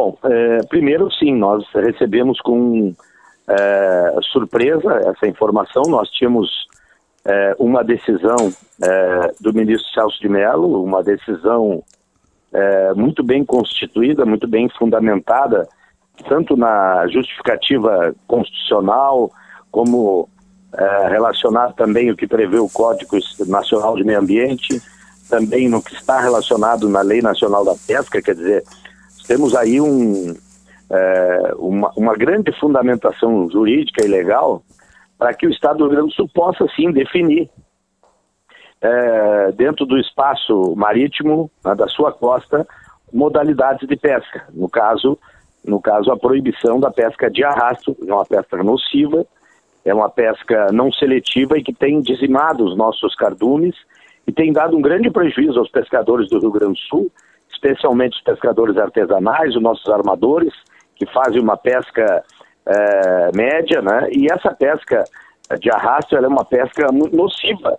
Bom, é, primeiro sim, nós recebemos com é, surpresa essa informação. Nós tínhamos é, uma decisão é, do ministro Celso de Mello, uma decisão é, muito bem constituída, muito bem fundamentada, tanto na justificativa constitucional, como é, relacionado também o que prevê o Código Nacional de Meio Ambiente, também no que está relacionado na Lei Nacional da Pesca, quer dizer, temos aí um, é, uma, uma grande fundamentação jurídica e legal para que o Estado do Rio Grande do Sul possa, sim, definir é, dentro do espaço marítimo né, da sua costa modalidades de pesca. No caso, no caso a proibição da pesca de arrasto, é uma pesca nociva, é uma pesca não seletiva e que tem dizimado os nossos cardumes e tem dado um grande prejuízo aos pescadores do Rio Grande do Sul, especialmente os pescadores artesanais, os nossos armadores, que fazem uma pesca é, média, né? E essa pesca de arrasto é uma pesca muito nociva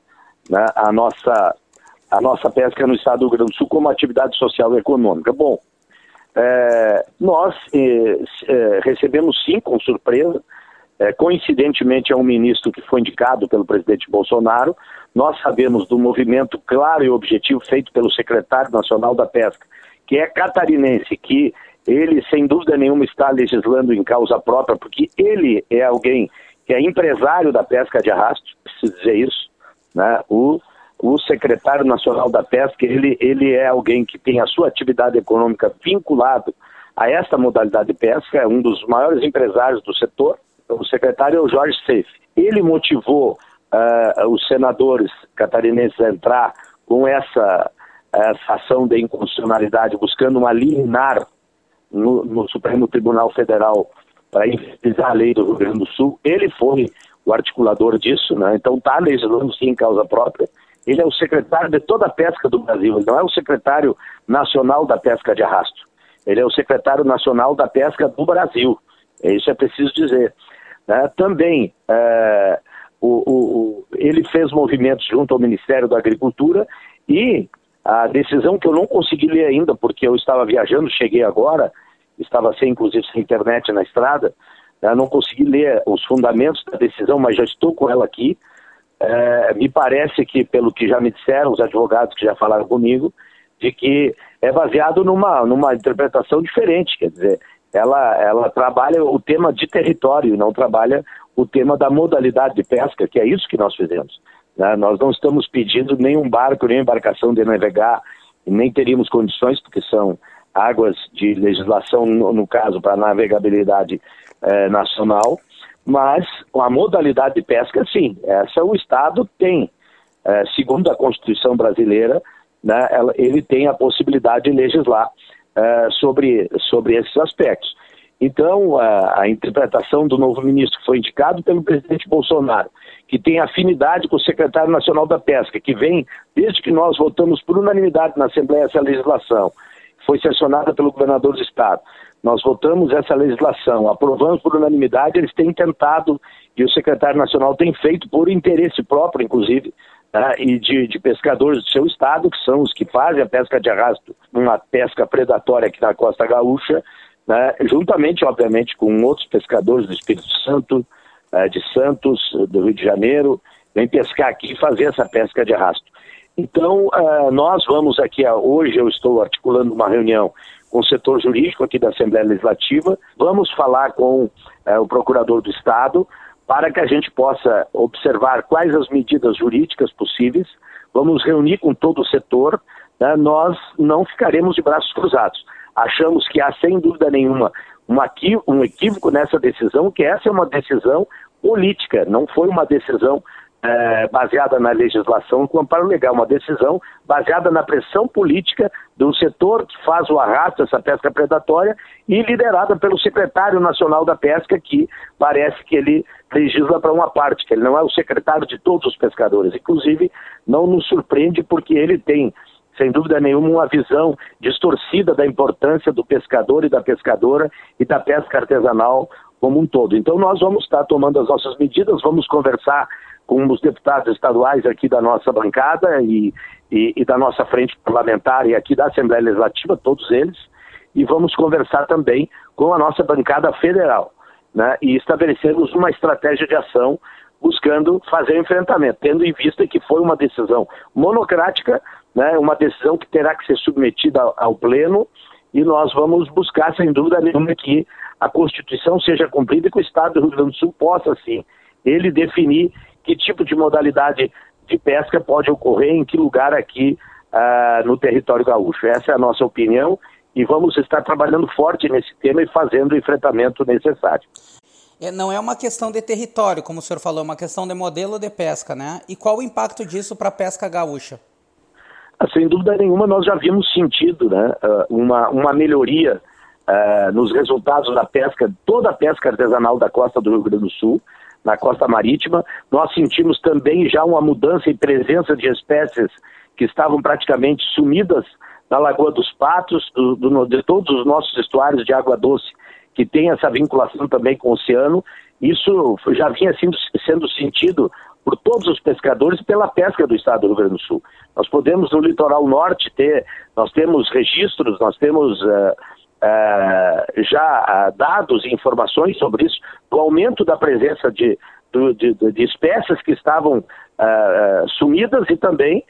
né, a, nossa, a nossa pesca no estado do Rio Grande do Sul como atividade social e econômica. Bom, é, nós é, é, recebemos sim, com surpresa, é, coincidentemente é um ministro que foi indicado pelo presidente Bolsonaro, nós sabemos do movimento claro e objetivo feito pelo secretário nacional da pesca, que é catarinense, que ele sem dúvida nenhuma está legislando em causa própria, porque ele é alguém que é empresário da pesca de arrasto, preciso dizer isso, né? O, o secretário nacional da pesca, ele, ele é alguém que tem a sua atividade econômica vinculado a esta modalidade de pesca, é um dos maiores empresários do setor. O secretário é o Jorge Seif. Ele motivou uh, os senadores catarinenses a entrar com essa, essa ação de inconstitucionalidade, buscando uma liminar no, no Supremo Tribunal Federal para inviabilizar a lei do Rio Grande do Sul. Ele foi o articulador disso, né? então está legislando sim em causa própria. Ele é o secretário de toda a pesca do Brasil, ele não é o secretário nacional da pesca de arrasto. Ele é o secretário nacional da pesca do Brasil. Isso é preciso dizer. Né? Também é, o, o, ele fez movimentos junto ao Ministério da Agricultura e a decisão que eu não consegui ler ainda, porque eu estava viajando, cheguei agora, estava sem, inclusive, sem internet na estrada, eu não consegui ler os fundamentos da decisão, mas já estou com ela aqui. É, me parece que, pelo que já me disseram, os advogados que já falaram comigo, de que é baseado numa, numa interpretação diferente, quer dizer, ela, ela trabalha o tema de território, não trabalha o tema da modalidade de pesca, que é isso que nós fizemos. Né? Nós não estamos pedindo nenhum barco, nem embarcação de navegar, nem teríamos condições, porque são águas de legislação, no, no caso, para navegabilidade é, nacional, mas a modalidade de pesca, sim, essa o Estado tem. É, segundo a Constituição brasileira, né, ela, ele tem a possibilidade de legislar é, sobre, sobre esses aspectos. Então, a, a, interpretação do novo ministro foi indicado pelo presidente Bolsonaro, que tem afinidade com o secretário nacional da Pesca, que vem desde que nós votamos por unanimidade na Assembleia essa legislação, foi sancionada pelo governador do Estado. Nós votamos essa legislação, aprovamos por unanimidade, eles têm tentado, e o secretário nacional tem feito por interesse próprio, inclusive, né, e de, de, pescadores do seu estado, que são os que fazem a pesca de arrasto, uma pesca predatória aqui na Costa Gaúcha, né, juntamente, obviamente, com outros pescadores do Espírito Santo, uh, de Santos, do Rio de Janeiro, vem pescar aqui e fazer essa pesca de arrasto. Então, uh, nós vamos aqui, hoje eu estou articulando uma reunião com o setor jurídico aqui da Assembleia Legislativa, vamos falar com uh, o Procurador do Estado para que a gente possa observar quais as medidas jurídicas possíveis, vamos reunir com todo o setor, né? nós não ficaremos de braços cruzados. Achamos que há, sem dúvida nenhuma, um equívoco nessa decisão, que essa é uma decisão política, não foi uma decisão é, baseada na legislação com amparo legal, uma decisão baseada na pressão política do setor que faz o arrasto dessa pesca predatória e liderada pelo secretário nacional da pesca, que parece que ele legisla para uma parte, que ele não é o secretário de todos os pescadores. Inclusive, não nos surpreende porque ele tem sem dúvida nenhuma, uma visão distorcida da importância do pescador e da pescadora e da pesca artesanal como um todo. Então, nós vamos estar tomando as nossas medidas, vamos conversar com os deputados estaduais aqui da nossa bancada e, e, e, da nossa frente parlamentar e aqui da Assembleia Legislativa, todos eles, e vamos conversar também com a nossa bancada federal né, e estabelecermos uma estratégia de ação buscando fazer enfrentamento, tendo em vista que foi uma decisão monocrática, né, uma decisão que terá que ser submetida ao, Pleno, e nós vamos buscar, sem dúvida nenhuma, que a Constituição seja cumprida e que o Estado do Rio Grande do Sul possa, sim, ele definir que tipo de modalidade de pesca pode ocorrer, em que lugar aqui uh, no território gaúcho. Essa é a nossa opinião e vamos estar trabalhando forte nesse tema e fazendo o enfrentamento necessário. É, não é uma questão de território, como o senhor falou, é uma questão de modelo de pesca, né? E qual o impacto disso para a pesca gaúcha? Sem dúvida nenhuma, nós já vimos sentido né, ah, uma, uma melhoria uh, nos resultados da pesca, toda a pesca artesanal da costa do Rio Grande do Sul, na costa marítima. Nós sentimos também já uma mudança em presença de espécies que estavam praticamente sumidas na Lagoa dos Patos, do, do, de todos os nossos estuários de água doce, que tem essa vinculação também com o oceano. Isso já vinha sendo, sendo sentido por todos os pescadores pela pesca do estado do Rio Grande do Sul. Nós podemos no litoral norte ter, nós temos registros, nós temos uh, uh, já uh, dados e informações sobre isso, do aumento da presença de, de, de, de espécies que estavam sumidas e também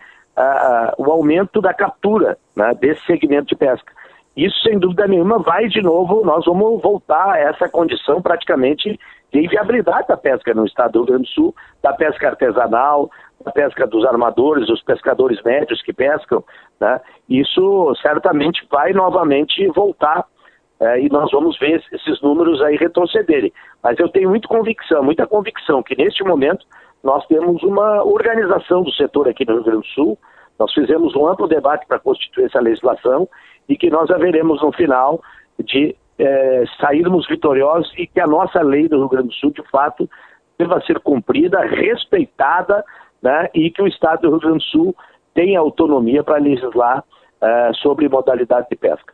o aumento da captura né, desse segmento de pesca. Isso, sem dúvida nenhuma, vai de novo, nós vamos voltar a essa condição praticamente de inviabilidade da pesca no estado do Rio Grande do Sul, da pesca artesanal, da pesca dos armadores, dos pescadores médios que pescam. Né? Isso certamente vai novamente voltar é, e nós vamos ver esses números aí retrocederem. Mas eu tenho muita convicção, muita convicção que neste momento nós temos uma organização do setor aqui no Rio Grande do Sul. Nós fizemos um amplo debate para constituir essa legislação e que nós haveremos no final de é, sairmos vitoriosos e que a nossa lei do Rio Grande do Sul, de fato, deva ser cumprida, respeitada, né, e que o Estado do Rio Grande do Sul tenha autonomia para legislar é, sobre modalidade de pesca.